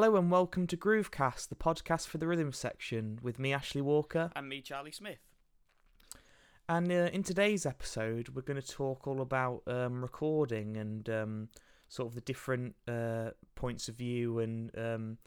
Hello and welcome to Groovecast, the podcast for the rhythm section, with me, Ashley Walker. And me, Charlie Smith. And uh, in today's episode, we're going to talk all about um, recording and um, sort of the different uh, points of view and um,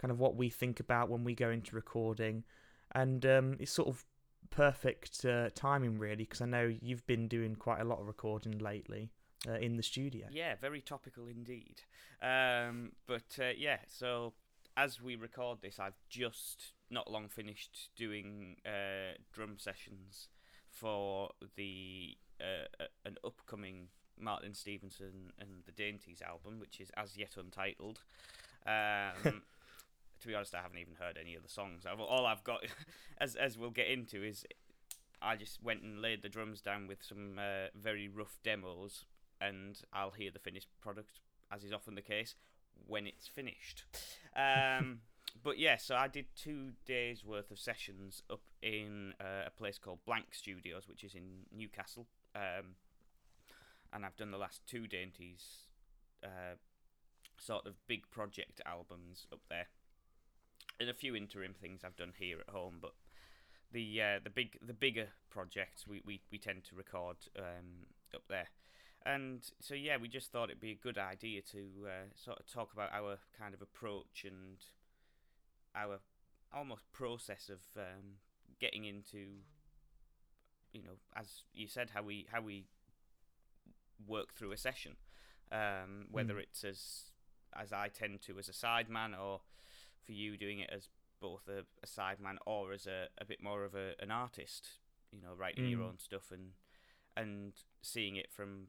kind of what we think about when we go into recording. And um, it's sort of perfect uh, timing, really, because I know you've been doing quite a lot of recording lately uh, in the studio. Yeah, very topical indeed. Um, but uh, yeah, so as we record this, I've just not long finished doing uh, drum sessions for the uh, an upcoming Martin Stevenson and the Dainties album, which is as yet untitled. Um, to be honest, I haven't even heard any of the songs. I've, all I've got, as as we'll get into, is I just went and laid the drums down with some uh, very rough demos and I'll hear the finished product, as is often the case, when it's finished. Um, but yeah, so I did two days worth of sessions up in uh, a place called Blank Studios, which is in Newcastle, um, and I've done the last two Dainties uh, sort of big project albums up there, and a few interim things I've done here at home, but. The uh, the big the bigger projects we, we, we tend to record um, up there. And so, yeah, we just thought it'd be a good idea to uh, sort of talk about our kind of approach and our almost process of um, getting into, you know, as you said, how we how we work through a session, um, whether mm. it's as as I tend to as a sideman, or for you doing it as both a, a sideman or as a, a bit more of a, an artist, you know, writing mm. your own stuff and and seeing it from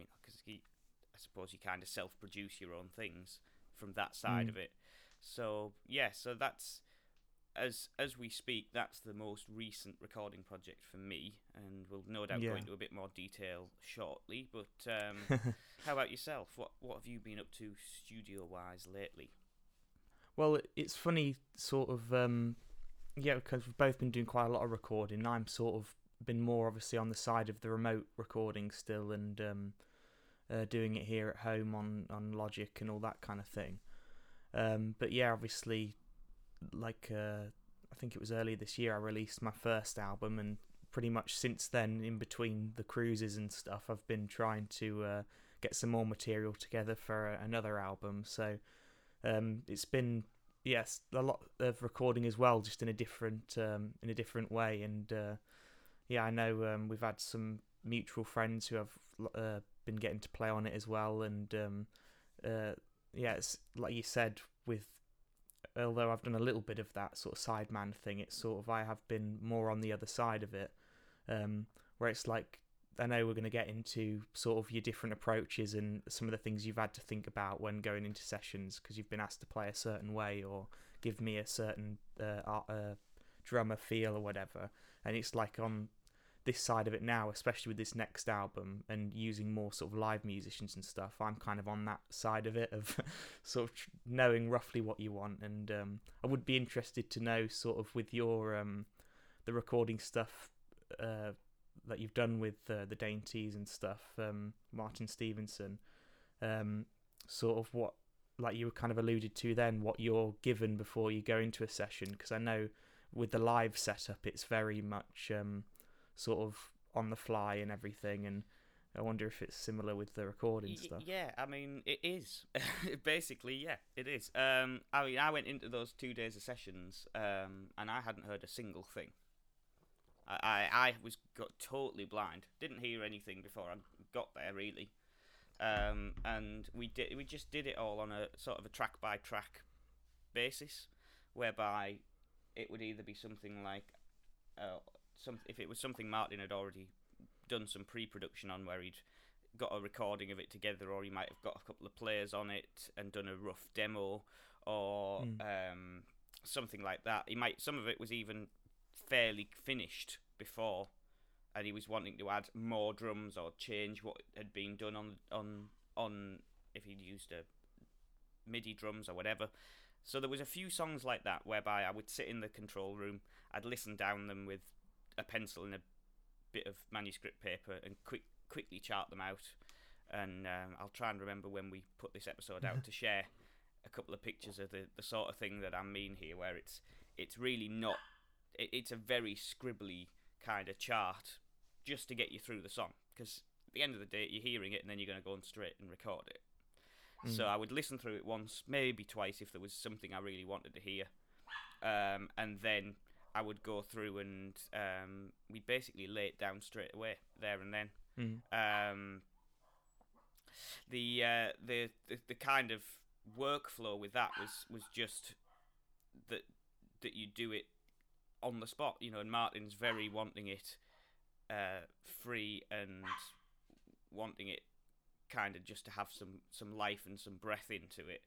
you know, because I suppose you kind of self-produce your own things from that side mm. of it. So yeah, so that's as as we speak, that's the most recent recording project for me, and we'll no doubt yeah. go into a bit more detail shortly. But um, how about yourself? What what have you been up to studio wise lately? Well, it's funny, sort of. Um, yeah, because we've both been doing quite a lot of recording. I'm sort of been more obviously on the side of the remote recording still, and um, uh, doing it here at home on on Logic and all that kind of thing. Um, but yeah, obviously, like uh, I think it was earlier this year, I released my first album, and pretty much since then, in between the cruises and stuff, I've been trying to uh, get some more material together for another album. So um, it's been yes a lot of recording as well, just in a different um, in a different way. And uh, yeah, I know um, we've had some mutual friends who have uh, been getting to play on it as well. And um, uh, yeah, it's like you said, with although I've done a little bit of that sort of sideman thing, it's sort of I have been more on the other side of it, um, where it's like I know we're going to get into sort of your different approaches and some of the things you've had to think about when going into sessions because you've been asked to play a certain way or give me a certain uh, uh, drummer feel or whatever. And it's like on this side of it now, especially with this next album and using more sort of live musicians and stuff. I'm kind of on that side of it of sort of knowing roughly what you want, and um, I would be interested to know sort of with your um, the recording stuff uh, that you've done with uh, the Dainties and stuff, um, Martin Stevenson, um, sort of what like you were kind of alluded to then, what you're given before you go into a session, because I know with the live setup, it's very much um, sort of on the fly and everything and I wonder if it's similar with the recording stuff. Yeah, I mean it is. Basically, yeah, it is. Um, I mean, I went into those two days of sessions, um, and I hadn't heard a single thing. I, I, I was got totally blind. Didn't hear anything before I got there, really. Um, and we did. We just did it all on a sort of a track by track basis, whereby it would either be something like uh, some if it was something Martin had already done some pre-production on, where he'd got a recording of it together, or he might have got a couple of players on it and done a rough demo, or mm. um, something like that. He might some of it was even fairly finished before, and he was wanting to add more drums or change what had been done on on on if he'd used a MIDI drums or whatever. So there was a few songs like that whereby I would sit in the control room, I'd listen down them with a pencil and a bit of manuscript paper and quick quickly chart them out. And um, I'll try and remember when we put this episode out to share. a couple of pictures of the, the sort of thing that I mean here, where it's it's really not. It, it's a very scribbly kind of chart just to get you through the song because at the end of the day you're hearing it and then you're going to go on straight and record it. So Mm. I would listen through it once, maybe twice if there was something I really wanted to hear, um, and then I would go through and um, we basically lay it down straight away there and then. Mm. Um, the, uh, the the the kind of workflow with that was was just that that you do it on the spot, you know. And Martin's very wanting it uh, free and wanting it kind of just to have some some life and some breath into it.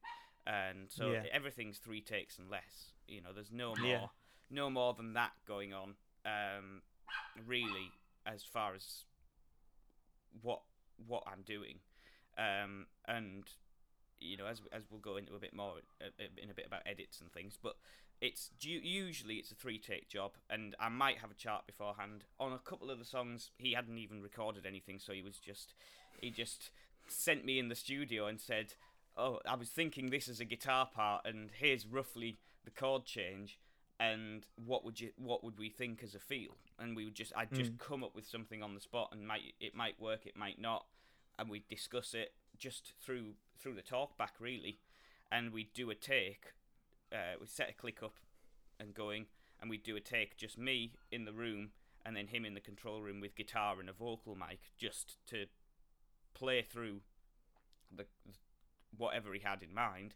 And so Yeah. everything's three takes and less. You know, there's no more Yeah. No more than that going on. Um, really, as far as what what I'm doing, um, and you know, as as we'll go into a bit more uh, in a bit about edits and things, but it's usually it's a three take job, and I might have a chart beforehand. On a couple of the songs, he hadn't even recorded anything, so he was just he just sent me in the studio and said, "Oh, I was thinking this is a guitar part, and here's roughly the chord change." And what would you what would we think as a feel? And we would just I'd just Mm. come up with something on the spot, and might it might work, it might not, and we'd discuss it just through through the talk back really, and we'd do a take. Uh, we set a click up and going, and we'd do a take just me in the room, and then him in the control room with guitar and a vocal mic, just to play through the whatever he had in mind,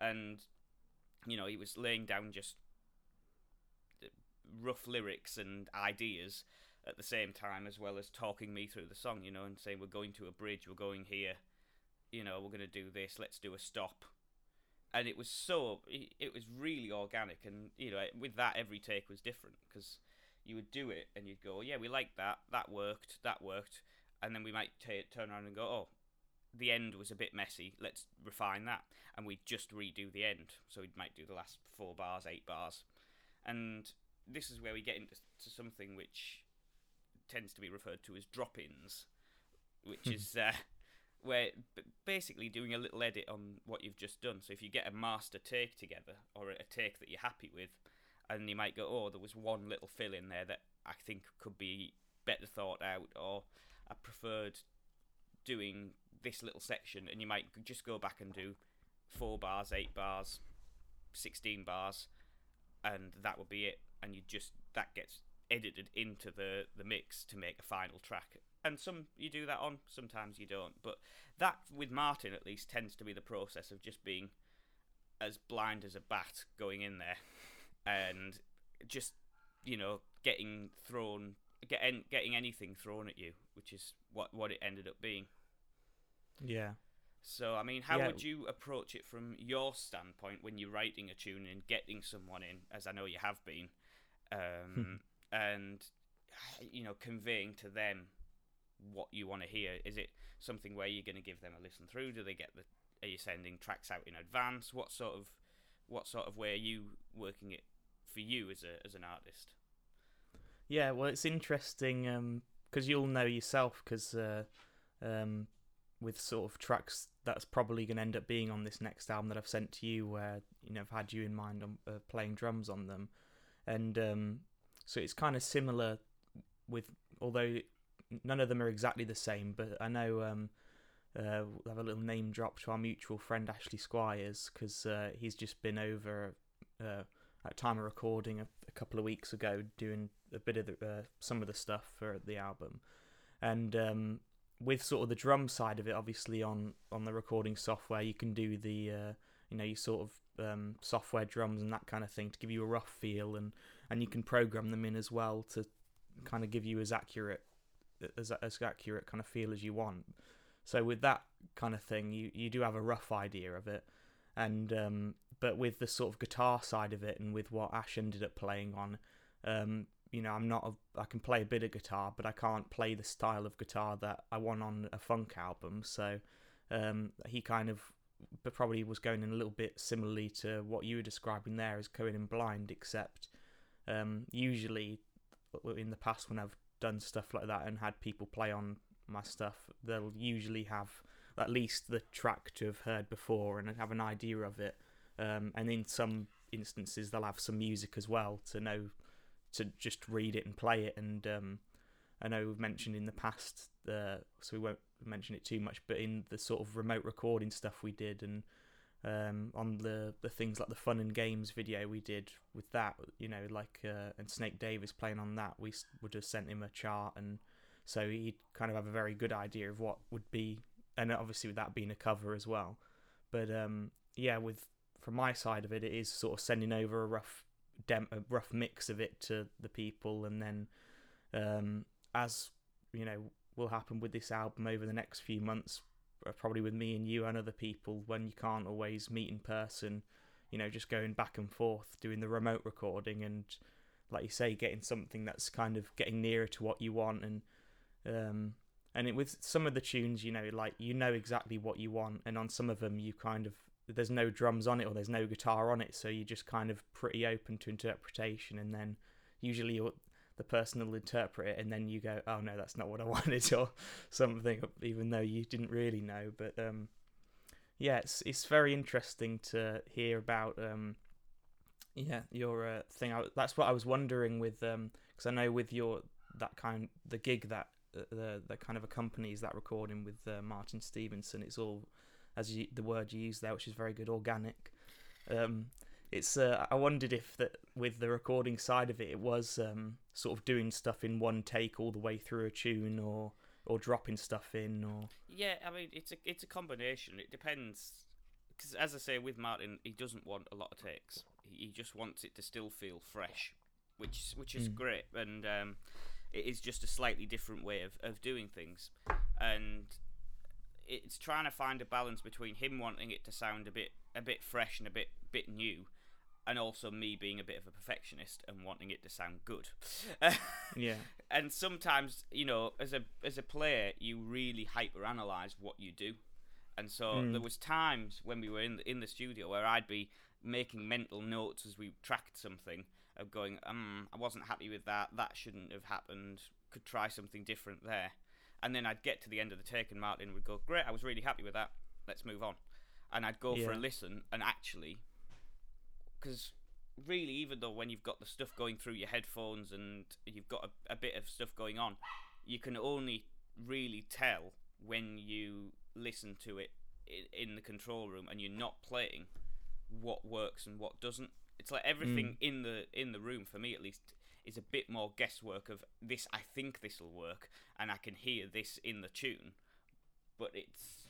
and you know he was laying down just rough lyrics and ideas at the same time as well as talking me through the song you know and saying we're going to a bridge we're going here you know we're going to do this let's do a stop. And it was so it was really organic and you know with that every take was different because you would do it and you'd go oh, yeah we like that that worked that worked. And then we might ta turn around and go oh the end was a bit messy let's refine that. And we'd just redo the end. So we might do the last four bars eight bars. And this is where we get into to something which tends to be referred to as drop-ins which Hmm. is uh, where basically doing a little edit on what you've just done so if you get a master take together or a take that you're happy with and you might go oh there was one little fill in there that i think could be better thought out or i preferred doing this little section and you might just go back and do four bars eight bars 16 bars and that would be it and you just that gets edited into the the mix to make a final track and some you do that on sometimes you don't but that with martin at least tends to be the process of just being as blind as a bat going in there and just you know getting thrown getting getting anything thrown at you which is what what it ended up being Yeah. so I mean, how Yeah. would you approach it from your standpoint when you're writing a tune and getting someone in, as I know you have been, um, and you know, conveying to them what you want to hear? Is it something where you're going to give them a listen through? Do they get the? Are you sending tracks out in advance? What sort of, what sort of way are you working it for you as a as an artist? Yeah, well, it's interesting because you'll know yourself because uh, um, with sort of tracks that's probably going to end up being on this next album that I've sent to you, where you know I've had you in mind on uh, playing drums on them, and um, so it's kind of similar with although none of them are exactly the same, but I know um, uh, we'll have a little name drop to our mutual friend Ashley Squires because uh, he's just been over uh, at time of recording a, a couple of weeks ago doing a bit of the, uh, some of the stuff for the album, and um, with sort of the drum side of it, obviously on on the recording software, you can do the uh, you know you sort of um, software drums and that kind of thing to give you a rough feel, and and you can program them in as well to kind of give you as accurate as as accurate kind of feel as you want. So with that kind of thing, you you do have a rough idea of it, and um, but with the sort of guitar side of it, and with what Ash ended up playing on, um, you know, I'm not a, I can play a bit of guitar, but I can't play the style of guitar that I want on a funk album. So um, he kind of but probably was going in a little bit similarly to what you were describing there as going in blind, except um, usually in the past when I've done stuff like that and had people play on my stuff, they'll usually have at least the track to have heard before and have an idea of it. Um, and in some instances, they'll have some music as well to know to just read it and play it. And um, I know we've mentioned in the past, uh, so we won't mention it too much, but in the sort of remote recording stuff we did and um, on the the things like the fun and games video we did with that, you know, like uh, and Snake Davis playing on that, we would have sent him a chart, and so he'd kind of have a very good idea of what would be, and obviously with that being a cover as well. But um, yeah, with from my side of it, it is sort of sending over a rough dem- a rough mix of it to the people, and then um, as you know will happen with this album over the next few months, uh, probably with me and you and other people when you can't always meet in person, you know, just going back and forth doing the remote recording and like you say, getting something that's kind of getting nearer to what you want and um and it, with some of the tunes, you know, like you know exactly what you want, and on some of them you kind of there's no drums on it or there's no guitar on it, so you're just kind of pretty open to interpretation, and then usually the person will interpret it, and then you go, "Oh no, that's not what I wanted," or something, even though you didn't really know. But um, yeah, it's it's very interesting to hear about um, yeah your uh, thing. I, that's what I was wondering with um, because I know with your that kind the gig that uh, the the kind of accompanies that recording with uh, Martin Stevenson. It's all as you, the word you use there, which is very good, organic. Um, it's uh, I wondered if that with the recording side of it, it was um, sort of doing stuff in one take all the way through a tune, or or dropping stuff in, or yeah. I mean, it's a it's a combination. It depends because as I say with Martin, he doesn't want a lot of takes. He just wants it to still feel fresh, which which is mm. great, and um, it is just a slightly different way of, of doing things, and it's trying to find a balance between him wanting it to sound a bit a bit fresh and a bit bit new, and also me being a bit of a perfectionist and wanting it to sound good. yeah. And sometimes, you know, as a as a player, you really hyper analyze what you do. And so mm. there was times when we were in the, in the studio where I'd be making mental notes as we tracked something of going, um, I wasn't happy with that. That shouldn't have happened. Could try something different there. And then I'd get to the end of the take, and Martin would go, "Great, I was really happy with that. Let's move on." And I'd go yeah. for a listen, and actually because really, even though when you've got the stuff going through your headphones and you've got a, a bit of stuff going on, you can only really tell when you listen to it in, the control room and you're not playing what works and what doesn't. It's like everything mm. in the in the room for me at least is a bit more guesswork of this. I think this will work, and I can hear this in the tune, but it's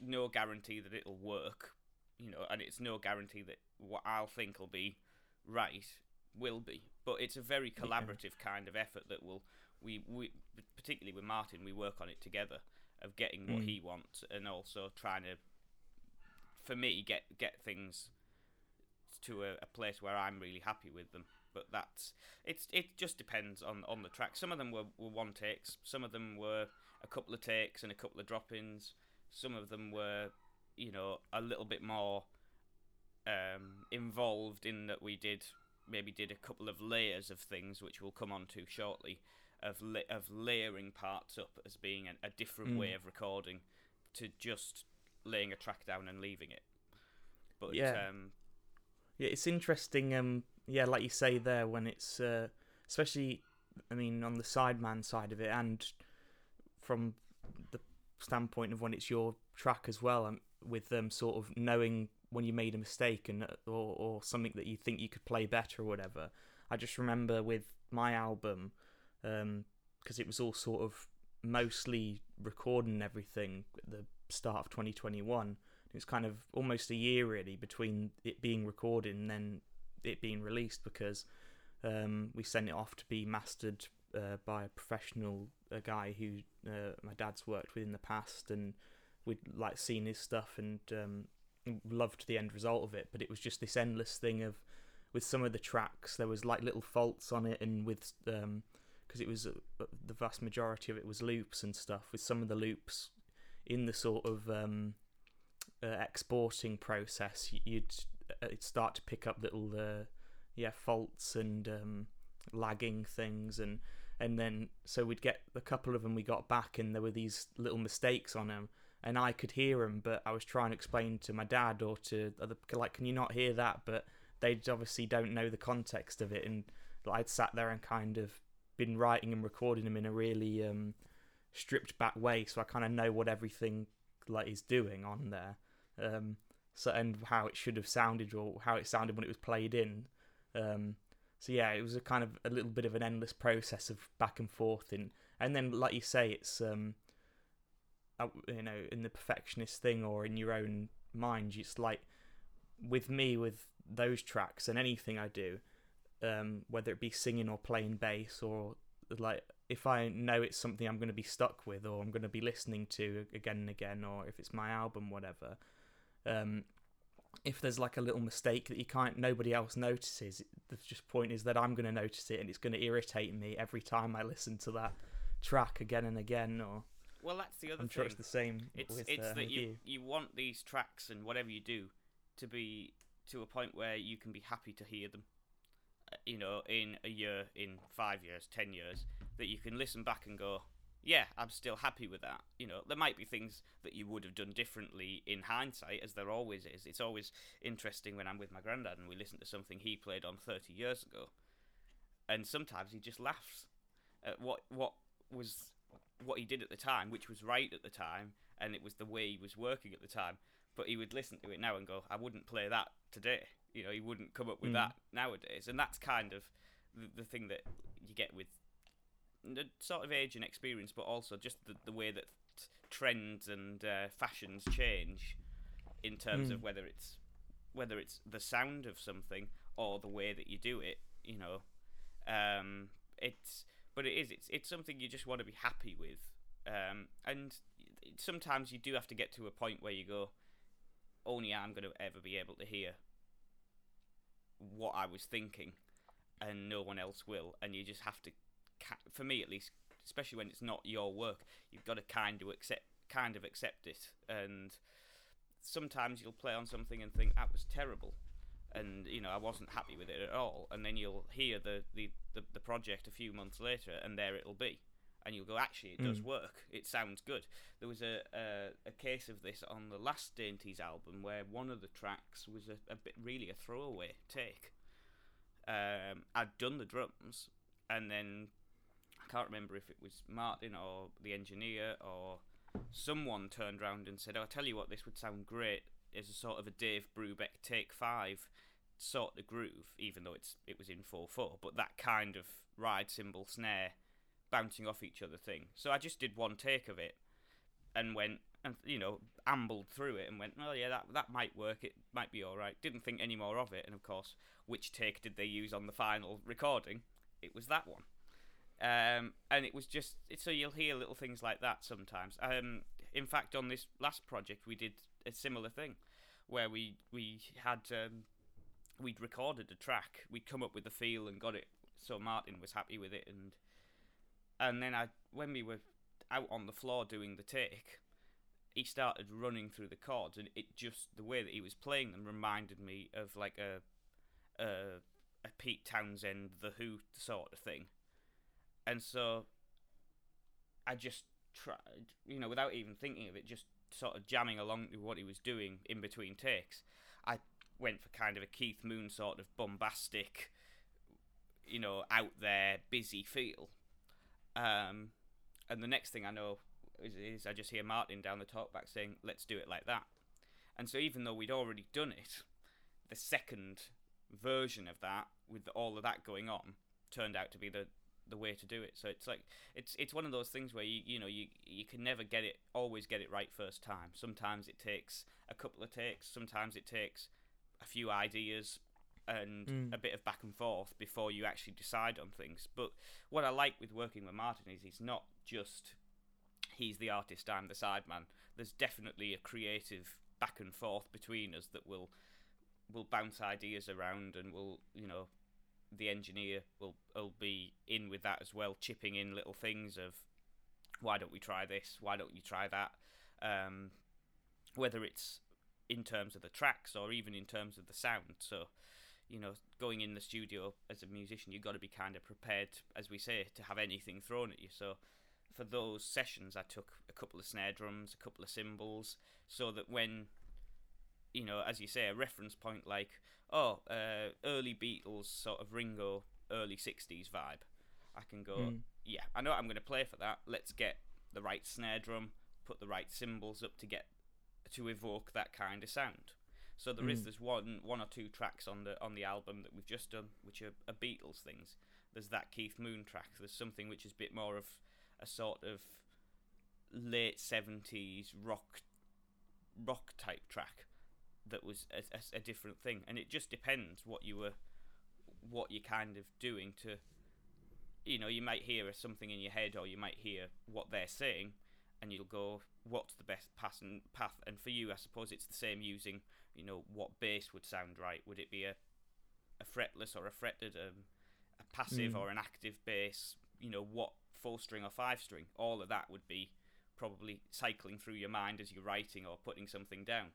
no guarantee that it'll work you know, and it's no guarantee that what I'll think will be right will be. But it's a very collaborative yeah. kind of effort that will we we particularly with Martin we work on it together of getting what mm. he wants and also trying to for me get get things to a, a, place where I'm really happy with them. But that's it's it just depends on on the track. Some of them were, were one takes, some of them were a couple of takes and a couple of drop ins. Some of them were you know a little bit more um, involved in that we did maybe did a couple of layers of things which we'll come on to shortly of la- of layering parts up as being a, a different mm. way of recording to just laying a track down and leaving it but yeah um, yeah it's interesting um yeah like you say there when it's uh, especially i mean on the sideman side of it and from the standpoint of when it's your track as well um, with them sort of knowing when you made a mistake and or, or something that you think you could play better or whatever. I just remember with my album because um, it was all sort of mostly recording everything at the start of 2021. It was kind of almost a year really between it being recorded and then it being released because um, we sent it off to be mastered uh, by a professional a guy who uh, my dad's worked with in the past and we'd like seen his stuff and um, loved the end result of it. But it was just this endless thing of with some of the tracks there was like little faults on it, and with because um, it was uh, the vast majority of it was loops and stuff. With some of the loops in the sort of um, uh, exporting process, you'd uh, start to pick up little uh, yeah faults and um, lagging things and and then so we'd get a couple of them we got back and there were these little mistakes on them and I could hear them, but I was trying to explain to my dad or to other like, can you not hear that? But they obviously don't know the context of it, and I'd sat there and kind of been writing and recording them in a really um, stripped back way, so I kind of know what everything like is doing on there. Um, so and how it should have sounded or how it sounded when it was played in. Um, so yeah, it was a kind of a little bit of an endless process of back and forth, and and then like you say, it's um, you know, in the perfectionist thing or in your own mind, it's like with me with those tracks and anything I do, um, whether it be singing or playing bass or like if I know it's something I'm going to be stuck with or I'm going to be listening to again and again, or if it's my album, whatever. Um, if there's like a little mistake that you can't, nobody else notices. The just point is that I'm going to notice it, and it's going to irritate me every time I listen to that track again and again. Or well, that's the other. I'm thing. sure it's the same. It's with, it's uh, that with you, you want these tracks and whatever you do to be to a point where you can be happy to hear them. Uh, you know, in a year, in five years, ten years, that you can listen back and go, yeah, I'm still happy with that. You know, there might be things that you would have done differently in hindsight, as there always is. It's always interesting when I'm with my granddad and we listen to something he played on 30 years ago, and sometimes he just laughs at what what was what he did at the time, which was right at the time, and it was the way he was working at the time. But he would listen to it now and go, "I wouldn't play that today." You know, he wouldn't come up with Mm. that nowadays, and that's kind of the, the thing that you get with the sort of age and experience, but also just the, the way that trends and uh, fashions change in terms of Mm. whether it's whether it's the sound of something or the way that you do it. You know, um, it's but it is it's it's something you just want to be happy with, um, and sometimes you do have to get to a point where you go, only I'm going to ever be able to hear what I was thinking, and no one else will, and you just have to for me at least, especially when it's not your work, you've got to kind of accept kind of accept it. And sometimes you'll play on something and think that was terrible, and you know I wasn't happy with it at all. And then you'll hear the the, the, the project a few months later, and there it'll be. And you'll go, actually, it does Mm. work. It sounds good. There was a, a a case of this on the last Dainties album where one of the tracks was a, a bit really a throwaway take. Um, I'd done the drums, and then I can't remember if it was Martin or the engineer or someone turned around and said, "Oh, I tell you what, this would sound great as a sort of a Dave Brubeck take five sort of groove, even though it's it was in four four, but that kind of ride cymbal snare bouncing off each other thing." So I just did one take of it and went and you know ambled through it and went, "Oh yeah, that that might work. It might be all right." Didn't think any more of it, and of course, which take did they use on the final recording? It was that one. Um, and it was just so you'll hear little things like that sometimes. Um, in fact, on this last project, we did a similar thing, where we we had um, we'd recorded a track, we'd come up with the feel and got it. So Martin was happy with it, and and then I when we were out on the floor doing the take, he started running through the chords, and it just the way that he was playing them reminded me of like a a, a Pete Townshend, the Who sort of thing, and so I just tried, you know, without even thinking of it, just sort of jamming along to what he was doing in between takes. Went for kind of a Keith Moon sort of bombastic, you know, out there, busy feel. Um, and the next thing I know is, is I just hear Martin down the talkback saying, "Let's do it like that." And so even though we'd already done it, the second version of that, with all of that going on, turned out to be the the way to do it. So it's like it's it's one of those things where you you know you you can never get it always get it right first time. Sometimes it takes a couple of takes. Sometimes it takes a few ideas and Mm. a bit of back and forth before you actually decide on things. But what I like with working with Martin is he's not just he's the artist, I'm the sideman. There's definitely a creative back and forth between us that will will bounce ideas around and will you know the engineer will will be in with that as well, chipping in little things of why don't we try this? Why don't you try that? Um, whether it's in terms of the tracks or even in terms of the sound. So, you know, going in the studio as a musician, you've got to be kind of prepared, as we say, to have anything thrown at you. So, for those sessions, I took a couple of snare drums, a couple of cymbals, so that when, you know, as you say, a reference point like, oh, uh, early Beatles sort of Ringo, early 60s vibe, I can go, Mm. yeah, I know I'm going to play for that. Let's get the right snare drum, put the right cymbals up to get to evoke that kind of sound. So there is Mm. there's one one or two tracks on the on the album that we've just done, which are, are Beatles things. There's that Keith Moon track. There's something which is a bit more of a sort of late seventies rock rock type track that was a, a, a different thing, and it just depends what you were what you're kind of doing to you know you might hear something in your head or you might hear what they're saying and you'll go what's the best path and path and for you i suppose it's the same using you know what bass would sound right. Would it be a a fretless or a fretted um, a passive Mm. or an active bass? You know what four string or five string? All of that would be probably cycling through your mind as you're writing or putting something down.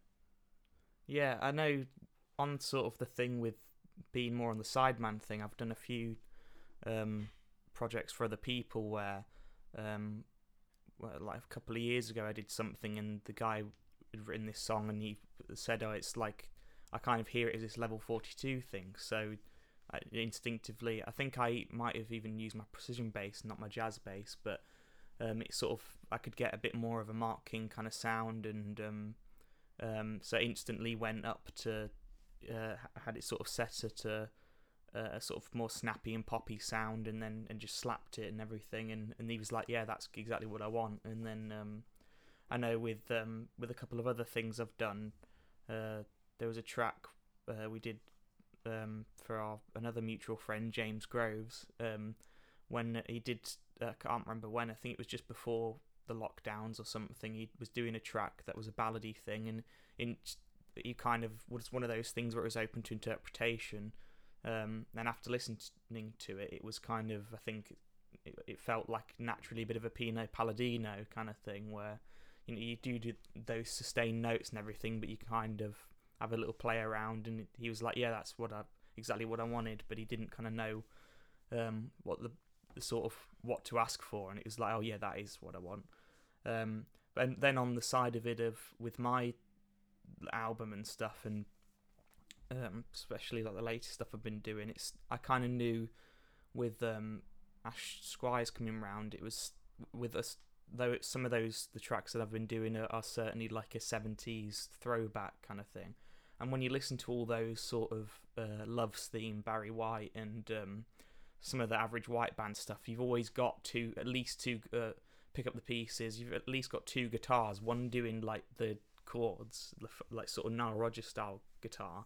Yeah, I know on sort of the thing with being more on the sideman thing, I've done a few um, projects for other people where, um, well, like a couple of years ago, I did something and the guy had written this song and he said, "Oh, it's like I kind of hear it as this level forty-two thing." So I, instinctively, I think I might have even used my precision bass, not my jazz bass, but um, it sort of I could get a bit more of a Mark King kind of sound and. Um, um, so instantly went up to uh, had it sort of set at a, a sort of more snappy and poppy sound, and then and just slapped it and everything, and, and he was like, yeah, that's exactly what I want. And then um, I know with um, with a couple of other things I've done, uh, there was a track uh, we did um, for our another mutual friend James Groves um, when he did uh, I can't remember when I think it was just before the lockdowns or something he was doing a track that was a ballady thing. And in he kind of was one of those things where it was open to interpretation um, and after listening to it it was kind of I think it, it felt like naturally a bit of a Pino Palladino kind of thing where you know you do, do those sustained notes and everything but you kind of have a little play around and he was like yeah that's what I exactly what I wanted but he didn't kind of know um, what the, the sort of what to ask for and it was like oh yeah that is what I want. Um, and then on the side of it of with my album and stuff and um, especially like the latest stuff I've been doing it's I kind of knew with um, Ash Squires coming round it was with us though some of those the tracks that I've been doing are, are certainly like a 70s throwback kind of thing. And when you listen to all those sort of uh, Love's theme Barry White and um, some of the average white band stuff you've always got two at least two uh, pick up the pieces. You've at least got two guitars one doing like the chords like sort of Nile Rodgers style guitar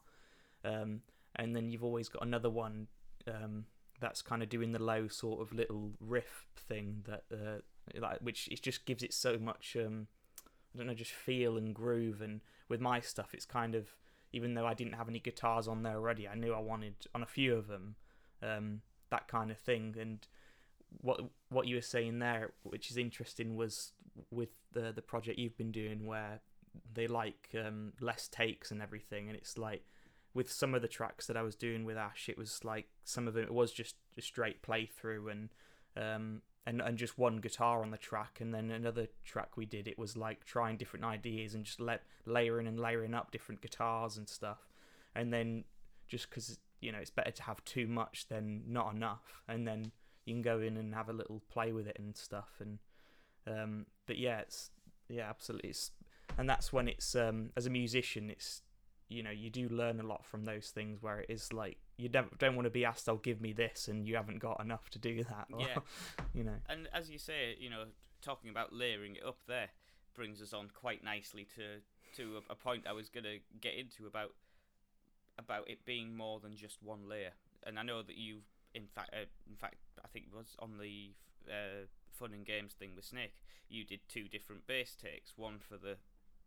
um, and then you've always got another one um, that's kind of doing the low sort of little riff thing that uh, like which it just gives it so much um, I don't know just feel and groove. And with my stuff it's kind of even though I didn't have any guitars on there already I knew I wanted on a few of them um, that kind of thing. And what what you were saying there which is interesting was with the the project you've been doing where they like um, less takes and everything. And it's like with some of the tracks that I was doing with Ash it was like some of it was just a straight playthrough and um and and just one guitar on the track. And then another track we did it was like trying different ideas and just let layering and layering up different guitars and stuff. And then just because you know it's better to have too much than not enough. And then you can go in and have a little play with it and stuff. And um but yeah it's yeah absolutely. It's and that's when it's um as a musician it's you know you do learn a lot from those things where it is like you don't don't want to be asked oh give me this and you haven't got enough to do that or, Yeah. you know And as you say, you know, talking about layering it up there brings us on quite nicely to to a, a point I was going to get into about about it being more than just one layer. And I know that you, in fact, uh, in fact, I think it was on the uh, fun and games thing with Snake. You did two different bass takes, one for the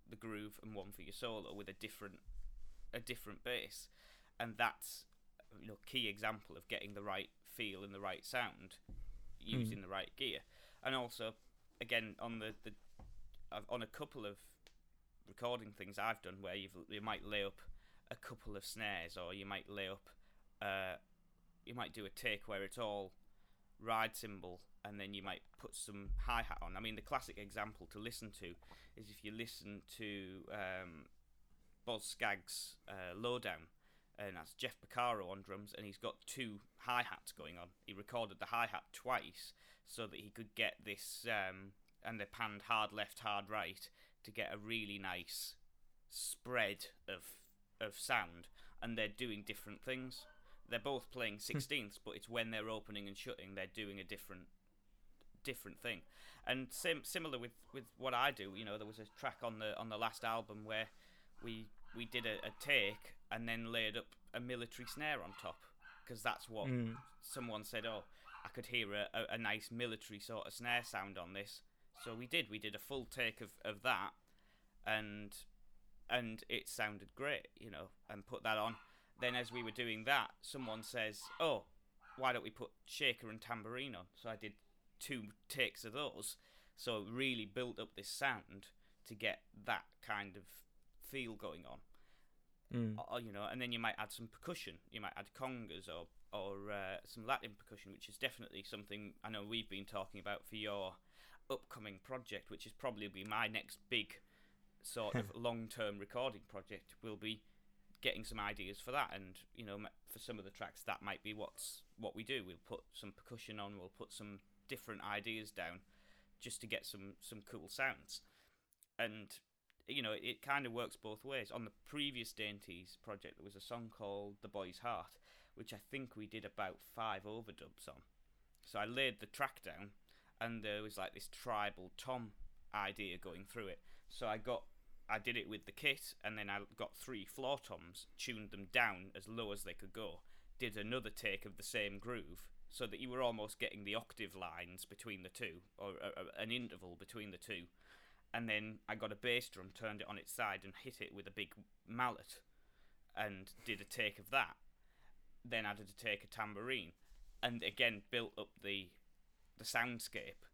the groove and one for your solo with a different a different bass, and that's you know key example of getting the right feel and the right sound using the right gear, and also again on the the on a couple of recording things I've done where you've you might lay up a couple of snares or you might lay up uh you might do a take where it's all ride cymbal and then you might put some hi hat on. I mean, the classic example to listen to is if you listen to um, Boz Scaggs' uh, Lowdown, and that's Jeff Porcaro on drums, and he's got two hi hats going on. He recorded the hi hat twice so that he could get this, um, and they panned hard left, hard right to get a really nice spread of of sound, and they're doing different things. They're both playing sixteenths, but it's when they're opening and shutting, they're doing a different different thing. And sim- similar with, with what I do, you know, there was a track on the on the last album where we we did a, a take and then laid up a military snare on top because that's what Mm. someone said. Oh, I could hear a, a, a nice military sort of snare sound on this. So we did. We did a full take of, of that, and and it sounded great, you know, and put that on. Then as we were doing that, someone says, "Oh, why don't we put shaker and tambourine on?" So I did two takes of those. So it really built up this sound to get that kind of feel going on Mm. or, you know, and then you might add some percussion. You might add congas or or uh, some Latin percussion, which is definitely something I know we've been talking about for your upcoming project, which is probably be my next big sort of long-term recording project. Will be getting some ideas for that, and you know, for some of the tracks, that might be what's what we do. We'll put some percussion on. We'll put some different ideas down, just to get some some cool sounds, and you know, it kind of works both ways. On the previous Dainties project, there was a song called The Boy's Heart, which I think we did about five overdubs on. So I laid the track down, and there was like this tribal tom idea going through it. So I got, I did it with the kit, and then I got three floor toms, tuned them down as low as they could go, did another take of the same groove, so that you were almost getting the octave lines between the two, or uh, uh, an interval between the two and then I got a bass drum, turned it on its side, and hit it with a big mallet, and did a take of that. Then added a take of tambourine, and again built up the the soundscape.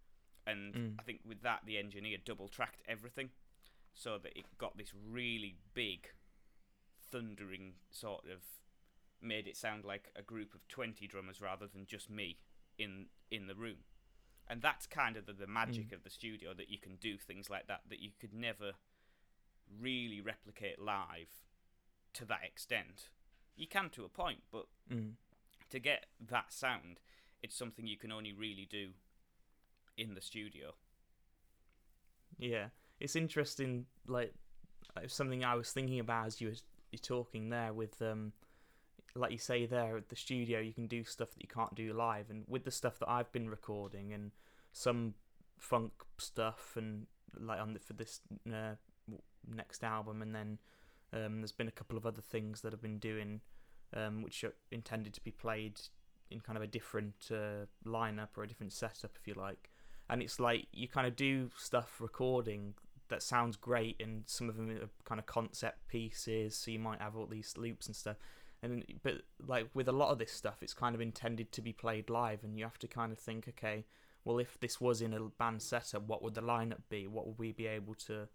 And Mm. I think with that, the engineer double tracked everything, so that it got this really big, thundering sort of made it sound like a group of twenty drummers rather than just me in in the room and that's kind of the, the magic of the studio that you can do things like that that you could never really replicate live to that extent you can to a point but Mm. to get that sound it's something you can only really do in the studio Yeah, it's interesting. Like uh, something I was thinking about as you were talking there with um, like you say there at the studio, you can do stuff that you can't do live, and with the stuff that I've been recording and some funk stuff and like on the, for this uh, next album, and then um, there's been a couple of other things that I've been doing, um, which are intended to be played in kind of a different uh, lineup or a different setup, if you like. And it's like you kind of do stuff recording that sounds great and some of them are kind of concept pieces so you might have all these loops and stuff and but like with a lot of this stuff it's kind of intended to be played live and you have to kind of think okay well if this was in a band setup what would the lineup be what would we be able to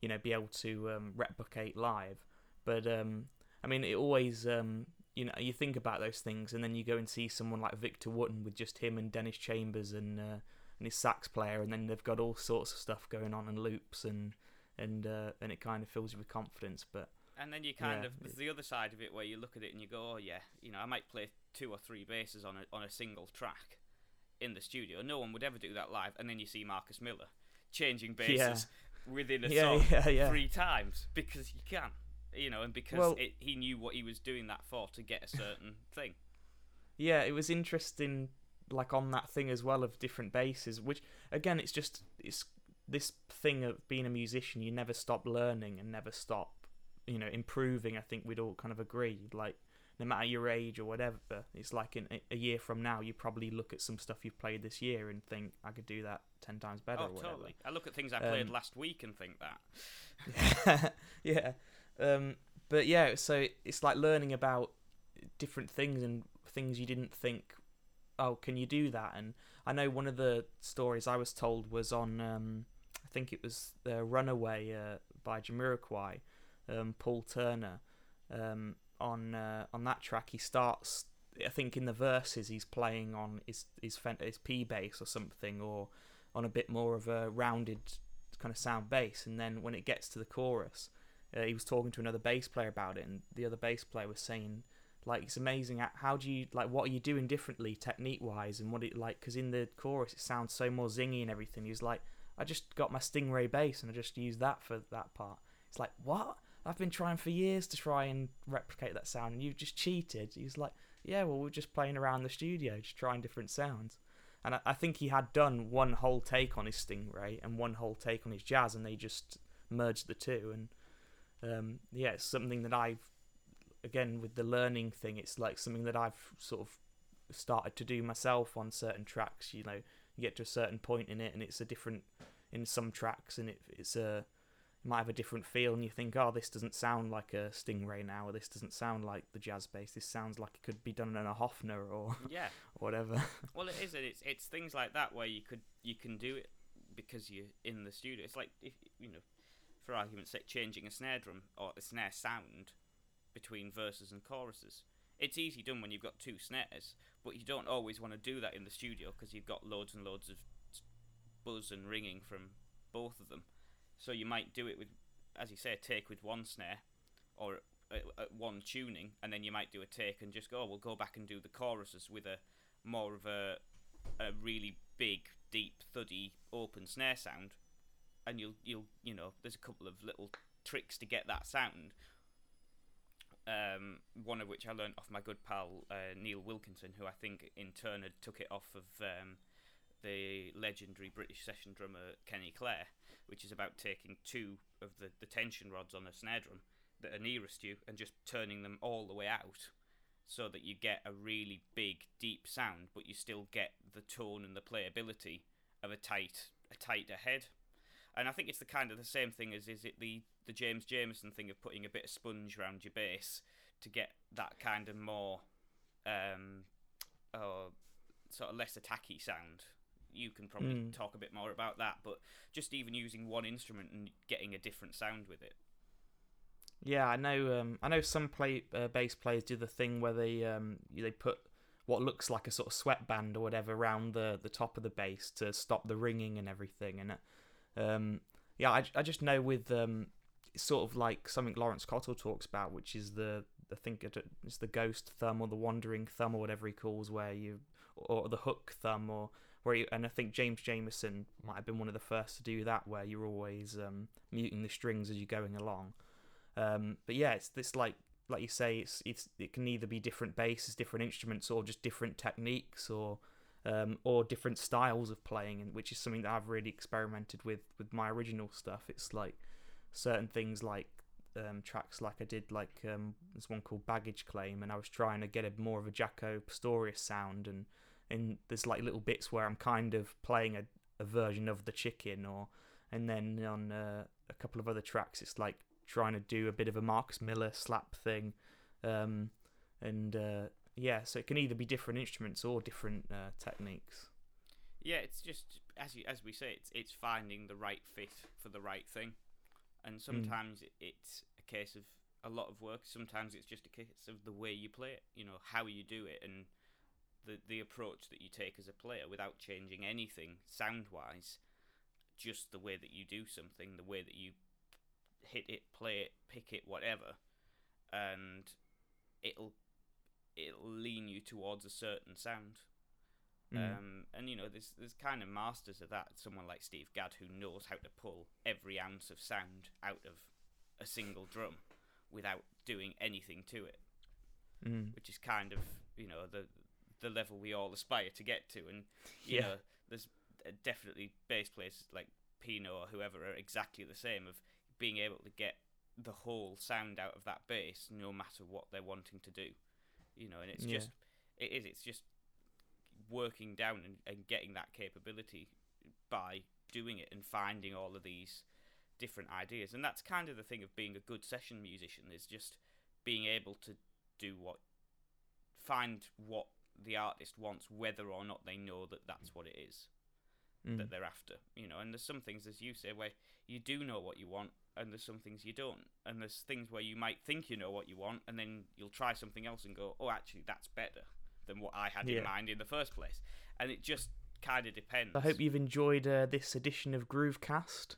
you know be able to um, replicate live but um i mean it always um you know you think about those things and then you go and see someone like victor wooten with just him and dennis chambers and uh, and his sax player, and then they've got all sorts of stuff going on and loops, and and uh, and it kind of fills you with confidence. But and then you kind Yeah, of there's the other side of it where you look at it and you go oh yeah you know i might play two or three basses on a on a single track in the studio no one would ever do that live and then you see marcus miller changing Yeah. basses within a yeah, song yeah, yeah, three times because he can you know and because Well- it, he knew what he was doing that for to get a certain thing yeah. It was interesting, like on that thing as well of different basses. Which again, it's just it's this thing of being a musician. You never stop learning and never stop, you know, improving. I think we'd all kind of agree. Like no matter your age or whatever, it's like in a- year from now, you probably look at some stuff you've played this year and think I could do that ten times better. oh or whatever. totally i look at things i played Um, last week and think that yeah. Um, but yeah, so it's like learning about different things and things you didn't think, oh, can you do that? And I know one of the stories I was told was on, um, I think it was the Runaway uh, by Jamiroquai, um, Paul Turner. Um, on uh, on that track, he starts I think in the verses he's playing on his his, his P bass or something, or on a bit more of a rounded kind of sound bass. And then when it gets to the chorus, uh, he was talking to another bass player about it, and the other bass player was saying, like, it's amazing. How do you like? What are you doing differently, technique wise, and what it like? Because in the chorus it sounds so more zingy and everything. he's like, I just got my Stingray bass and I just used that for that part. It's like what? I've been trying for years to try and replicate that sound, and you've just cheated. He's like, yeah, well, we're just playing around the studio, just trying different sounds. And I, I think he had done one whole take on his Stingray and one whole take on his jazz, and they just merged the two. And um, yeah, it's something that I've, again, with the learning thing, it's like something that I've sort of started to do myself on certain tracks. You know, you get to a certain point in it, and it's a different in some tracks, and it, it's a might have a different feel, and you think, oh, this doesn't sound like a Stingray now, or this doesn't sound like the jazz bass. This sounds like it could be done in a Hofner or yeah, whatever. Well, it is. It's it's things like that where you could you can do it because you're in the studio. It's like if you know, for argument's sake, changing a snare drum or a snare sound between verses and choruses. It's easy done when you've got two snares, but you don't always want to do that in the studio because you've got loads and loads of buzz and ringing from both of them so you might do it with, as you say, a take with one snare or uh, one tuning, and then you might do a take and just go, oh, we'll go back and do the choruses with a more of a a really big, deep, thuddy, open snare sound, and you'll you'll you know there's a couple of little tricks to get that sound. Um, one of which I learned off my good pal uh, Neil Wilkinson, who I think in turn had took it off of um, the legendary British session drummer Kenny Clare which is about taking two of the, the tension rods on a snare drum that are nearest you and just turning them all the way out so that you get a really big deep sound but you still get the tone and the playability of a tight a tighter head. And I think it's the kind of the same thing as is it the the James Jamerson thing of putting a bit of sponge around your bass to get that kind of more um, uh, sort of less attacky sound you can probably mm. talk a bit more about that. But just even using one instrument and getting a different sound with it. Yeah, I know. Um, I know some play uh, bass players do the thing where they um, they put what looks like a sort of sweatband or whatever around the the top of the bass to stop the ringing and everything. And um, yeah, I, I just know with um, sort of like something Laurence Cottle talks about, which is the I think it's the ghost thumb or the wandering thumb or whatever he calls, where you or the hook thumb or where you, and I think James Jamerson might have been one of the first to do that, where you're always um, muting the strings as you're going along. Um, but yeah, it's this like like you say, it's it's it can either be different basses, different instruments, or just different techniques, or um, or different styles of playing, and which is something that I've really experimented with with my original stuff. It's like certain things like um, tracks like I did like um, there's one called Baggage Claim, and I was trying to get a more of a Jaco Pastorius sound and and there's like little bits where I'm kind of playing a, a version of the chicken, or and then on uh, a couple of other tracks, it's like trying to do a bit of a Marcus Miller slap thing, um, and uh, yeah, so it can either be different instruments or different uh, techniques. Yeah, it's just as you, as we say, it's it's finding the right fit for the right thing, and mm. sometimes mm. it's a case of a lot of work. Sometimes it's just a case of the way you play it. You know how you do it, and the the approach that you take as a player without changing anything sound wise, just the way that you do something, the way that you hit it, play it, pick it, whatever, and it'll it'll lean you towards a certain sound. Mm. Um, and you know, there's there's kind of masters of that. Someone like Steve Gadd who knows how to pull every ounce of sound out of a single drum without doing anything to it, mm. which is kind of you know the the level we all aspire to get to. And you yeah. know, there's uh, definitely bass players like Pino or whoever are exactly the same of being able to get the whole sound out of that bass no matter what they're wanting to do. You know, and it's yeah. just it is it's just working down and, and getting that capability by doing it and finding all of these different ideas. And that's kind of the thing of being a good session musician is just being able to do what find what the artist wants, whether or not they know that that's what it is mm. that they're after. You know, and there's some things, as you say, where you do know what you want, and there's some things you don't, and there's things where you might think you know what you want, and then you'll try something else and go, oh, actually, that's better. than what I had Yeah. in mind in the first place. And it just kind of depends. I hope you've enjoyed uh, this edition of Groovecast,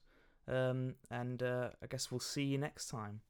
um, and uh, I guess we'll see you next time.